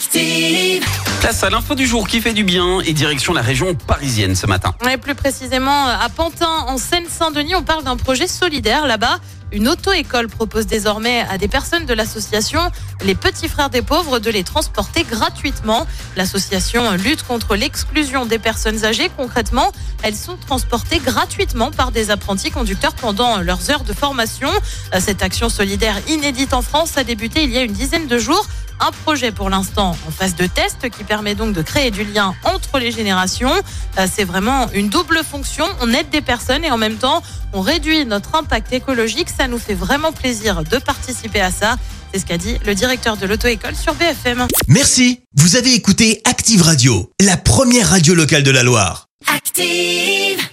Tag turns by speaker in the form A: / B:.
A: Active.
B: Place à l'info du jour qui fait du bien et direction la région parisienne ce matin.
C: Plus précisément à Pantin, en Seine-Saint-Denis, on parle d'un projet solidaire là-bas. Une auto-école propose désormais à des personnes de l'association Les Petits Frères des Pauvres de les transporter gratuitement. L'association lutte contre l'exclusion des personnes âgées. Concrètement, elles sont transportées gratuitement par des apprentis conducteurs pendant leurs heures de formation. Cette action solidaire inédite en France a débuté il y a une dizaine de jours un projet pour l'instant en phase de test qui permet donc de créer du lien entre les générations. Euh, C'est vraiment une double fonction. On aide des personnes et en même temps, on réduit notre impact écologique. Ça nous fait vraiment plaisir de participer à ça. C'est ce qu'a dit le directeur de l'auto-école sur BFM.
D: Merci, vous avez écouté Active Radio, la première radio locale de la Loire.
A: Active.